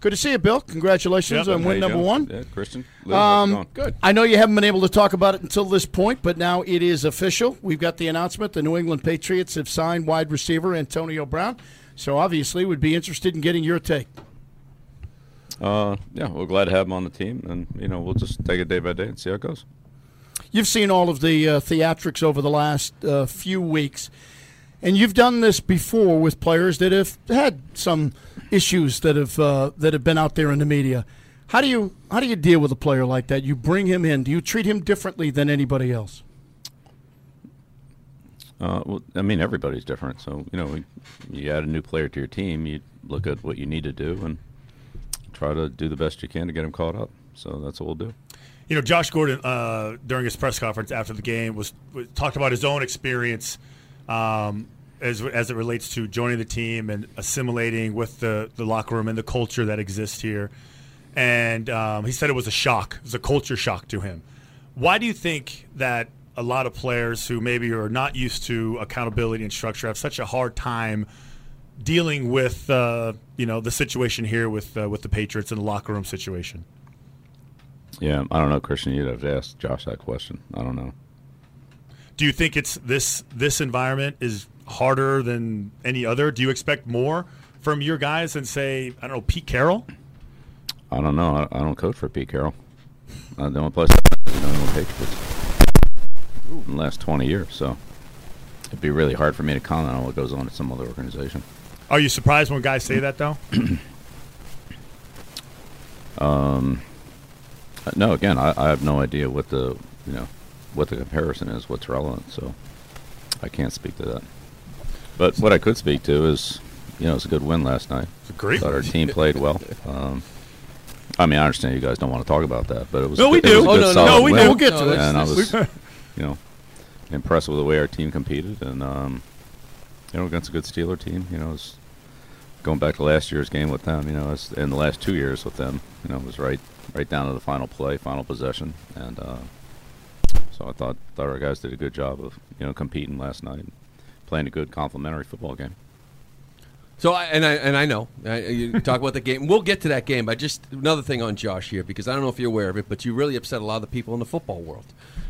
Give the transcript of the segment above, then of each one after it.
Good to see you, Bill. Congratulations Yep. on win number doing? one. Yeah, Christian. Liz, Um. Good. I know you haven't been able to talk about it until this point, but now it is official. We've got the announcement: the New England Patriots have signed wide receiver Antonio Brown. So obviously, would be interested in getting your take. Uh, yeah, we're glad to have him on the team, and you know we'll just take it day by day and see how it goes. You've seen all of the uh, theatrics over the last uh, few weeks, and you've done this before with players that have had some issues that have uh, that have been out there in the media. How do you how do you deal with a player like that? You bring him in. Do you treat him differently than anybody else? Uh, well, I mean everybody's different, so you know you add a new player to your team, you look at what you need to do and try to do the best you can to get him caught up. So that's what we'll do. You know, Josh Gordon uh, during his press conference after the game was, was talked about his own experience um, as as it relates to joining the team and assimilating with the the locker room and the culture that exists here. And um, he said it was a shock. It was a culture shock to him. Why do you think that a lot of players who maybe are not used to accountability and structure have such a hard time dealing with uh, you know the situation here with uh, with the Patriots and the locker room situation? Yeah, I don't know, Christian. You'd have to ask Josh that question. I don't know. Do you think it's this this environment is harder than any other? Do you expect more from your guys than say I don't know Pete Carroll? I don't know. I, I don't coach for Pete Carroll. The only place I know New Patriots in the last twenty years, so it'd be really hard for me to comment on what goes on at some other organization. Are you surprised when guys say that though? Um, uh, no, again, I, I have no idea what the you know what the comparison is, what's relevant, so I can't speak to that. But what I could speak to is, you know, it's a good win last night. It's a great Thought our team played well. Um, I mean, I understand you guys don't want to talk about that, but it was No, a we good, do. Oh, no, no, no, we win. do. We'll get to No. And I was, you know, impressed with the way our team competed, and um, you know, against a good Steeler team. You know, going back to last year's game with them. You know, it's, in the last two years with them, you know, it was right, right down to the final play, final possession, and uh, so I thought thought our guys did a good job of you know competing last night, and playing a good complementary football game. So I, and I and I know I, you talk about the game. We'll get to that game. But just another thing on Josh here because I don't know if you're aware of it, but you really upset a lot of the people in the football world.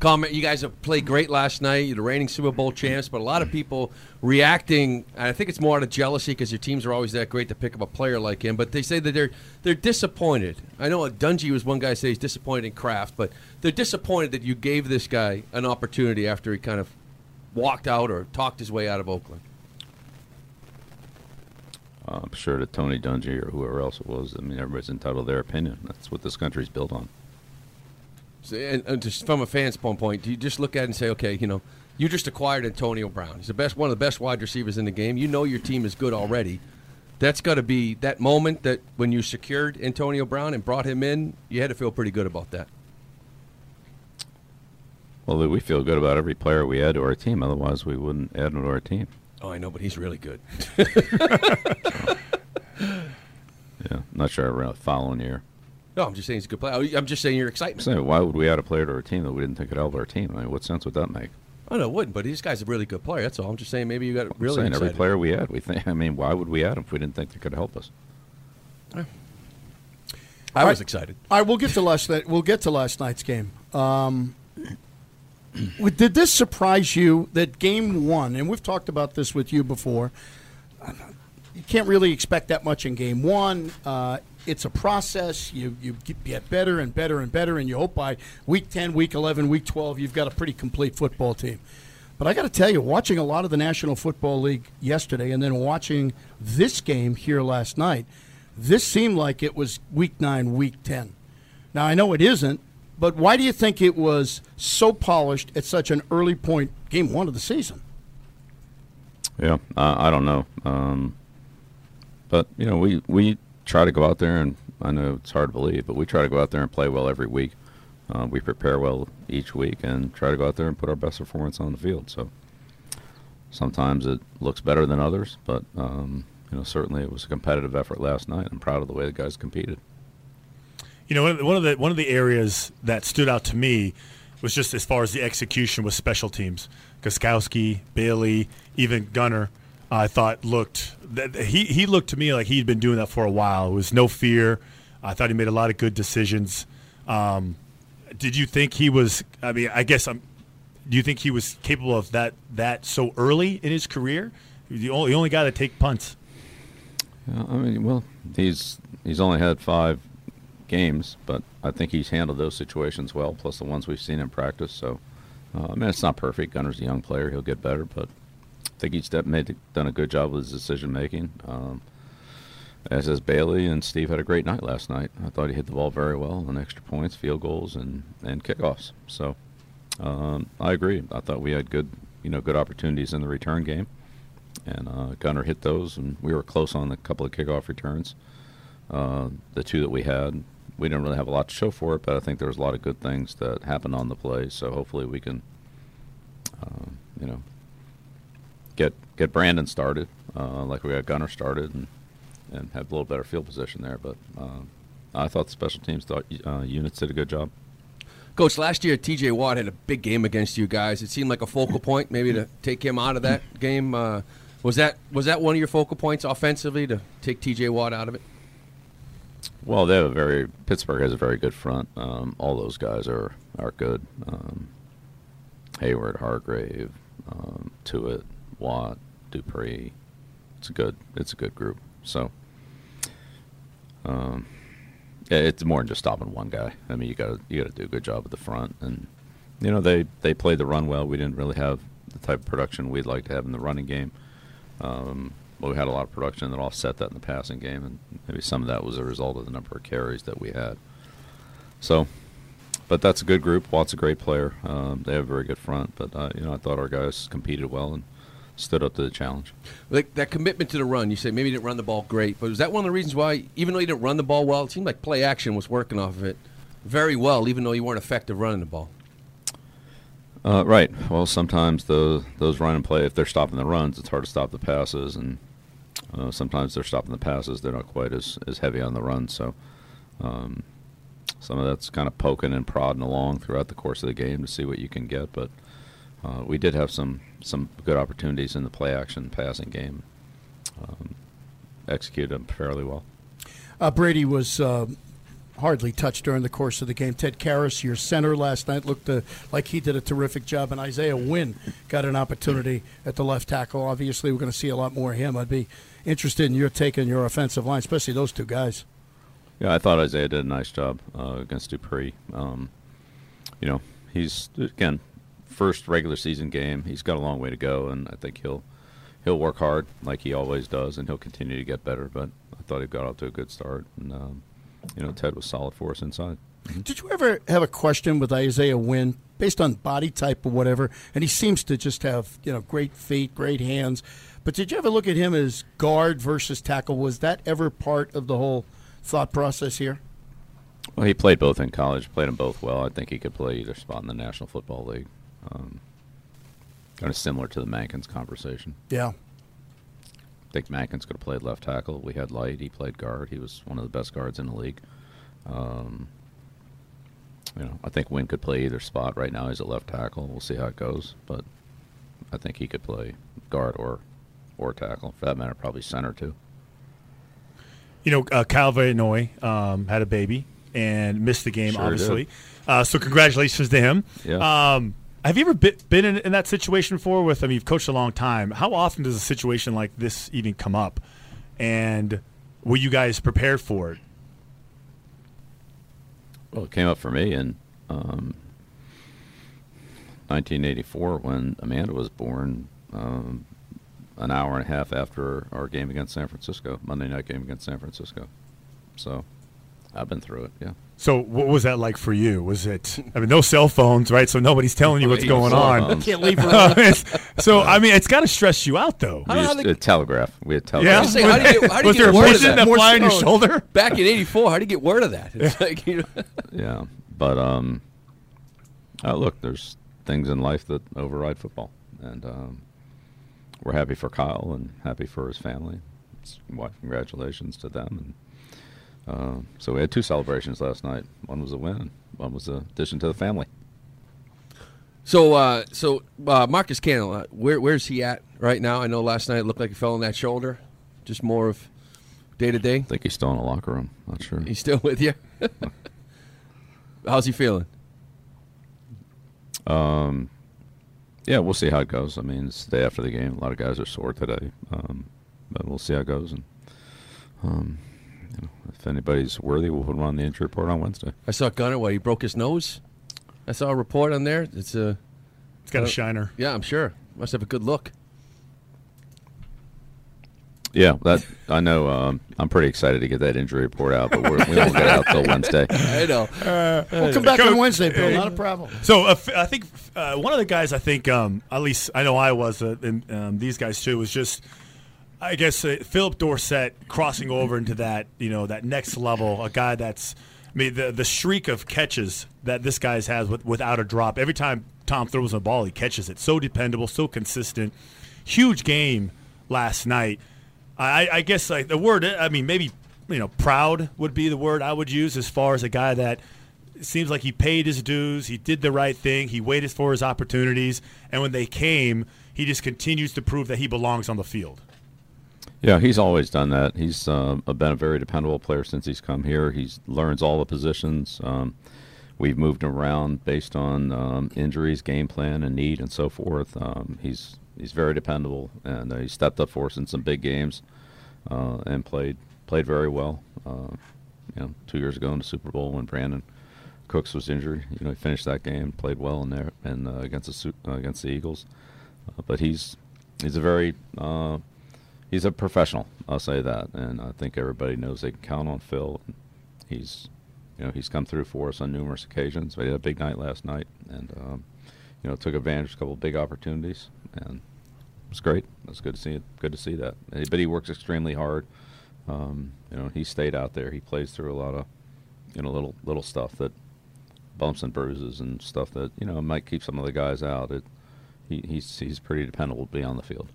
Comment: You guys have played great last night. You're the reigning Super Bowl champs, but a lot of people reacting. And I think it's more out of jealousy because your teams are always that great to pick up a player like him. But they say that they're they're disappointed. I know Dungy was one guy say he's disappointed in Kraft, but they're disappointed that you gave this guy an opportunity after he kind of walked out or talked his way out of Oakland. I'm sure that Tony Dungy or whoever else it was. I mean, everybody's entitled to their opinion. That's what this country's built on. So, and, and just from a fan's point, of view, do you just look at it and say, okay, you know, you just acquired Antonio Brown. He's the best, one of the best wide receivers in the game. You know your team is good already. That's got to be that moment that when you secured Antonio Brown and brought him in, you had to feel pretty good about that. Well, we feel good about every player we add to our team. Otherwise, we wouldn't add him to our team. Oh, I know, but he's really good. Yeah, not sure I'm really following you. here. No, I'm just saying he's a good player. I'm just saying your I'm excitement. saying, why would we add a player to our team that we didn't think could help our team? I mean, what sense would that make? Oh no, it wouldn't. But this guy's a really good player. That's all. I'm just saying maybe you got I'm really saying excited. every player we add, we think. I mean, why would we add him if we didn't think they could help us? I was Right. excited. All right, we'll get to last night. We'll get to last night's game. Um, w- did this surprise you that game one? And we've talked about this with you before. You can't really expect that much in game one. Uh, it's a process. You you get better and better and better, and you hope by week ten, week eleven, week twelve, you've got a pretty complete football team. But I got to tell you, watching a lot of the National Football League yesterday, and then watching this game here last night, this seemed like it was week nine, week ten. Now I know it isn't, but why do you think it was so polished at such an early point, game one of the season? Yeah, I don't know. Um, but you know, we we try to go out there, and I know it's hard to believe, but we try to go out there and play well every week. Uh, we prepare well each week, and try to go out there and put our best performance on the field. So sometimes it looks better than others, but um, you know, certainly it was a competitive effort last night. I'm proud of the way the guys competed. You know, one of the- one of the areas that stood out to me was just as far as the execution with special teams. Gostkowski, Bailey, even Gunner. I thought looked he he looked to me like he'd been doing that for a while. It was no fear. I thought he made a lot of good decisions. Um, did you think he was? I mean, I guess I'm. Do you think he was capable of that that so early in his career? The only, the only guy to take punts. Yeah, I mean, well, he's he's only had five games, but I think he's handled those situations well, plus the ones we've seen in practice. So, uh, I mean, it's not perfect. Gunner's a young player; he'll get better, but I think he's made done a good job with his decision making. Um, as has Bailey and Steve had a great night last night. I thought he hit the ball very well on extra points, field goals, and and kickoffs. So, um, I agree. I thought we had good, you know, good opportunities in the return game, and uh, Gunner hit those, and we were close on a couple of kickoff returns. Uh, the two that we had, we didn't really have a lot to show for it, but I think there was a lot of good things that happened on the play. So hopefully we can, uh, you know, get get Brandon started uh, like we got Gunner started and and have a little better field position there. But uh, I thought the special teams thought uh, units did a good job. Coach, last year T.J. Watt had a big game against you guys. It seemed like a focal point, maybe to take him out of that game. Uh, was that was that one of your focal points offensively to take T.J. Watt out of it? Well, they have a very Pittsburgh has a very good front. Um, all those guys are are good. Um, Heyward, Hargrave, um, Tuitt, Watt, Dupree. It's a good it's a good group. So, um, it's more than just stopping one guy. I mean, you got to you got to do a good job at the front, and you know they they played the run well. We didn't really have the type of production we'd like to have in the running game. Um, but we had a lot of production that offset that in the passing game, and maybe some of that was a result of the number of carries that we had. So, but that's a good group. Watt's a great player. Um, they have a very good front, but uh, you know I thought our guys competed well and stood up to the challenge. Like that commitment to the run, you say maybe didn't run the ball great, but was that one of the reasons why, even though he didn't run the ball well, it seemed like play action was working off of it very well, even though you weren't effective running the ball? Uh, right. Well, sometimes the those run and play, if they're stopping the runs, it's hard to stop the passes, and uh, sometimes they're stopping the passes. They're not quite as, as heavy on the run, so um, some of that's kind of poking and prodding along throughout the course of the game to see what you can get. But uh, we did have some some good opportunities in the play action passing game. Um, executed them fairly well. Uh, Brady was uh, hardly touched during the course of the game. Ted Karras, your center last night, looked uh, like he did a terrific job, and Isaiah Wynn got an opportunity at the left tackle. Obviously, we're going to see a lot more of him. I'd be interested in your take on your offensive line, especially those two guys. Yeah, I thought Isaiah did a nice job uh, against Dupree. Um, you know, he's again first regular season game. He's got a long way to go, and I think he'll he'll work hard like he always does, and he'll continue to get better. But I thought he got off to a good start, and um, you know Ted was solid for us inside. Mm-hmm. Did you ever have a question with Isaiah Wynn based on body type or whatever? And he seems to just have you know great feet, great hands. But did you ever look at him as guard versus tackle? Was that ever part of the whole thought process here? Well, he played both in college, played them both well. I think he could play either spot in the National Football League. Um, kind of similar to the Mankins conversation. Yeah. I think Mankins could have played left tackle. We had Light. He played guard. He was one of the best guards in the league. Um, you know, I think Wynn could play either spot. Right now, he's a left tackle. We'll see how it goes, but I think he could play guard or or tackle. For that matter, probably center too. You know, uh, Kyle um, had a baby and missed the game, Sure obviously. Uh, so congratulations to him. Yeah. Um, have you ever been, in, in, that situation before? With I mean, you've coached a long time. How often does a situation like this even come up? And were you guys prepared for it? Well, it came up for me in um, 1984 when Amanda was born. Um, an hour and a half after our game against San Francisco, Monday night game against San Francisco. So I've been through it. Yeah. So what was that like for you? Was it? I mean, no cell phones, right? So nobody's telling you what's going on. Can't leave. so I mean, it's got to stress you out, though. We used to telegraph. We had telegraph. Yeah. Say, how do you get, how do was you there get a word of pigeon that? that fly on your shoulder? Back in '84, how do you get word of that? It's like, you know, Yeah, but um, uh, look, there's things in life that override football, and um, we're happy for Kyle and happy for his family. It's, well, congratulations to them. And uh, so we had two celebrations last night. One was a win, one was a addition to the family. So, uh, so uh, Marcus Cannon, uh, where, where's he at right now? I know last night it looked like he fell on that shoulder. Just more of day to day. I think he's still in the locker room. Not sure. He's still with you. How's he feeling? Um, Yeah, we'll see how it goes. I mean, it's the day after the game. A lot of guys are sore today, um, but we'll see how it goes. And um, if anybody's worthy, we'll put him on the injury report on Wednesday. I saw Gunner. What he broke his nose. I saw a report on there. It's a It's got Uh, a shiner. yeah. I'm sure must have a good look. Yeah, that I know. Um, I'm pretty excited to get that injury report out, but we're, we won't get out till Wednesday. I know. We'll come back Coach- on Wednesday, Bill. Not a problem. So uh, f- I think uh, one of the guys I think um, at least I know I was uh, and um, these guys too was just I guess uh, Phillip Dorsett crossing over into that you know that next level a guy that's I mean the the streak of catches that this guy's has with, without a drop every time Tom throws a ball he catches it so dependable so consistent huge game last night I, I guess like the word I mean maybe you know proud would be the word I would use as far as a guy that seems like he paid his dues. He did the right thing. He waited for his opportunities, and when they came, he just continues to prove that he belongs on the field. Yeah, he's always done that. He's uh, been a very dependable player since he's come here. He learns all the positions. Um, we've moved around based on um, injuries, game plan, and need, and so forth. Um, he's he's very dependable, and uh, he stepped up for us in some big games uh, and played played very well. Uh, you know, two years ago in the Super Bowl when Brandin Cooks was injured, you know, he finished that game, played well in there, and uh, against the uh, against the Eagles. But he's he's a very he's a professional. I'll say that, and I think everybody knows they can count on Phil. He's, you know, he's come through for us on numerous occasions. We had a big night last night, and um, you know, took advantage of a couple of big opportunities, and it was great. It was good to see it. Good to see that. But he works extremely hard. Um, you know, he stayed out there. He plays through a lot of, you know, little little stuff that bumps and bruises and stuff that you know might keep some of the guys out. It, he, he's he's pretty dependable to be on the field.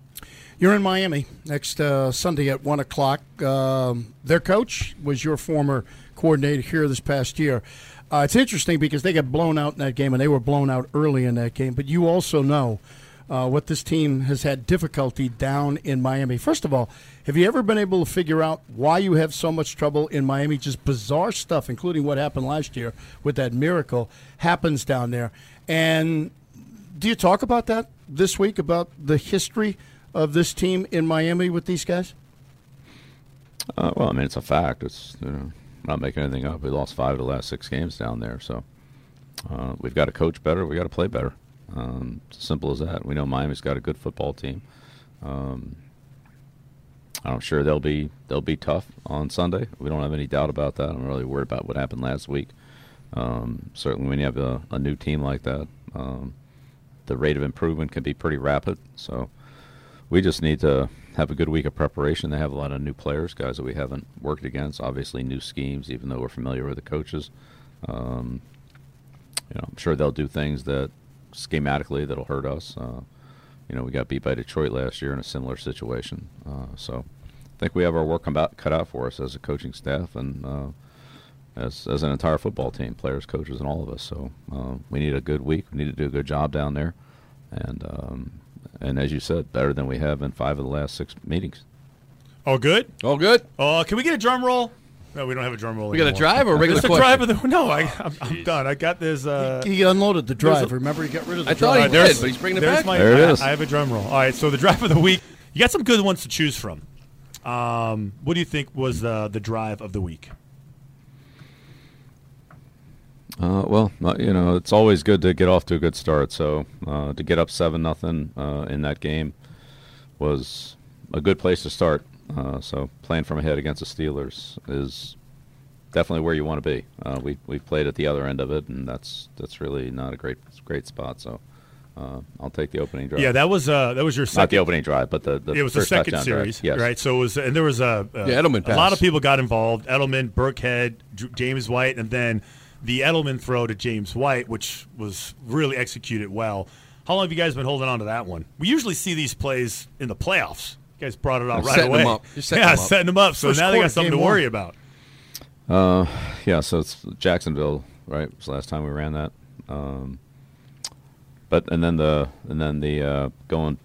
You're in Miami next uh, Sunday at one o'clock. Um, their coach was your former coordinator here this past year. Uh, it's interesting because they got blown out in that game, and they were blown out early in that game. But you also know uh, what this team has had difficulty down in Miami. First of all, have you ever been able to figure out why you have so much trouble in Miami? Just bizarre stuff, including what happened last year with that miracle, happens down there. And do you talk about that this week about the history of this team in Miami with these guys? Uh, well, I mean, it's a fact. It's you know, not making anything up. We lost five of the last six games down there, so uh, we've got to coach better. We got to play better. Um, it's as simple as that. We know Miami's got a good football team. Um, I'm sure they'll be they'll be tough on Sunday. We don't have any doubt about that. I'm really worried about what happened last week. Um, certainly, when you have a, a new team like that, um, the rate of improvement can be pretty rapid. So we just need to have a good week of preparation. They have a lot of new players, guys that we haven't worked against. Obviously, new schemes, even though we're familiar with the coaches. Um, you know, I'm sure they'll do things that schematically that'll hurt us. Uh, you know, we got beat by Detroit last year in a similar situation. Uh, so I think we have our work cut out for us as a coaching staff and uh, as, as an entire football team, players, coaches, and all of us. So uh, we need a good week. We need to do a good job down there. And um, and as you said, better than we have in five of the last six meetings. Oh, good. All good. Oh, can we get a drum roll? No, we don't have a drum roll. We got a drive or a regular It's the drive of the. No, I, I'm, I'm done. I got this. Uh, He unloaded the drive. a- Remember, he got rid of the I thought drive. he Uh, there's- did, but he's bringing it back. My, There it I. I have a drum roll. All right, so the drive of the week. You got some good ones to choose from. Um, what do you think was uh, the drive of the week? Uh, well, uh, you know, it's always good to get off to a good start. So uh, to get up seven nothing uh, in that game was a good place to start. Uh, so playing from ahead against the Steelers is definitely where you want to be. Uh, we we played at the other end of it, and that's that's really not a great great spot. So uh, I'll take the opening drive. Yeah, that was uh, that was your second. not the opening drive, but the, the it was the second series, Yes. right? So it was, and there was a, a Yeah, Edelman A lot of people got involved. Edelman, Burkhead, J- James White, and then the Edelman throw to James White, which was really executed well. How long have you guys been holding on to that one? We usually see these plays in the playoffs. You guys brought it out right setting away. them up. Setting yeah, them up. setting them up. So First now they got something to worry one. about. Uh, yeah, so it's Jacksonville, right? Was the last time we ran that. Um, but and then the and then the uh, going,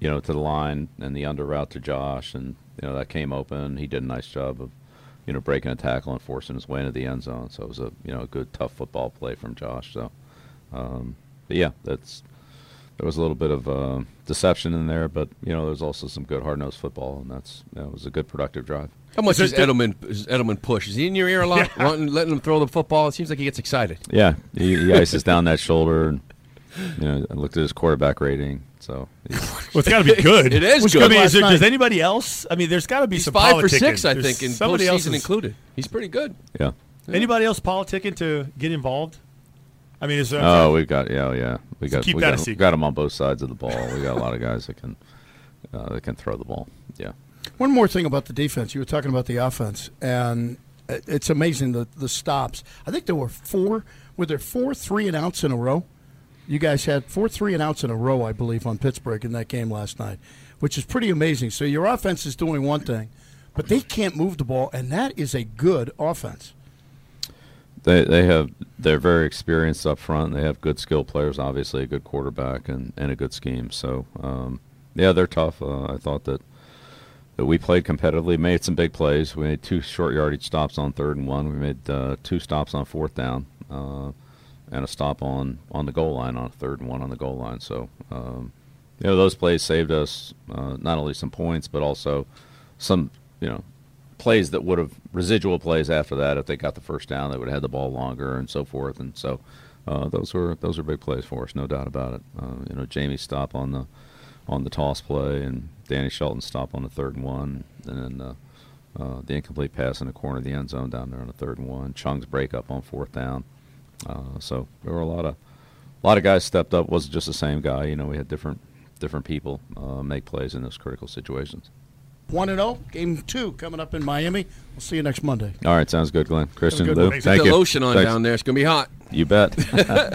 you know, to the line and the under route to Josh, and you know that came open. He did a nice job of, you know, breaking a tackle and forcing his way into the end zone. So it was a you know a good tough football play from Josh. So, um, but yeah, that's there was a little bit of uh, deception in there, but you know there's also some good hard nosed football, and that's that was a good productive drive. How much Is is Edelman? Is Edelman push? Is he in your ear a lot, Yeah. wanting, letting him throw the football? It seems like he gets excited. Yeah, he, he ices down that shoulder, and you know I looked at his quarterback rating. So he's, Well, it's got to be good. It is Which, good. I mean, is there, does anybody else? I mean, there's got to be He's some five for politicking. six, I There's think, in somebody else postseason is- included. He's pretty good. yeah. Anybody else politicking to get involved? I mean, is there? Oh, we've got yeah, yeah. We got keep we that a got, secret. got them on both sides of the ball. We got a lot of guys that can uh, that can throw the ball. Yeah. One more thing about the defense. You were talking about the offense, and it- it's amazing the the stops. I think there were four. Were there four three and outs in a row? You guys had four three and outs in a row, I believe, on Pittsburgh in that game last night, which is pretty amazing. So your offense is doing one thing, but they can't move the ball, and that is a good offense. They they have they're very experienced up front. They have good skill players, obviously a good quarterback and, and a good scheme. So um, yeah, they're tough. Uh, I thought that that we played competitively, made some big plays. We made two short yardage stops on third and one. We made uh, two stops on fourth down, uh, and a stop on on the goal line on a third and one on the goal line. So um, you know those plays saved us uh, not only some points but also some you know plays that would have residual plays after that if they got the first down they would have had the ball longer and so forth. And so uh, those were those were big plays for us no doubt about it. Uh, you know Jamie's stop on the on the toss play and Danny Shelton's stop on the third and one. And then uh, uh, the incomplete pass in the corner of the end zone down there on the third and one. Chung's break up on fourth down uh, so there were a lot of a lot of guys stepped up wasn't just the same guy you know we had different different people uh, make plays in those critical situations One and zero, game two coming up in Miami. We'll see you next Monday. all right sounds good Glenn Christian good Lou one. Thanks. thank Put you the lotion on Thanks. down there. It's going to be hot. You bet.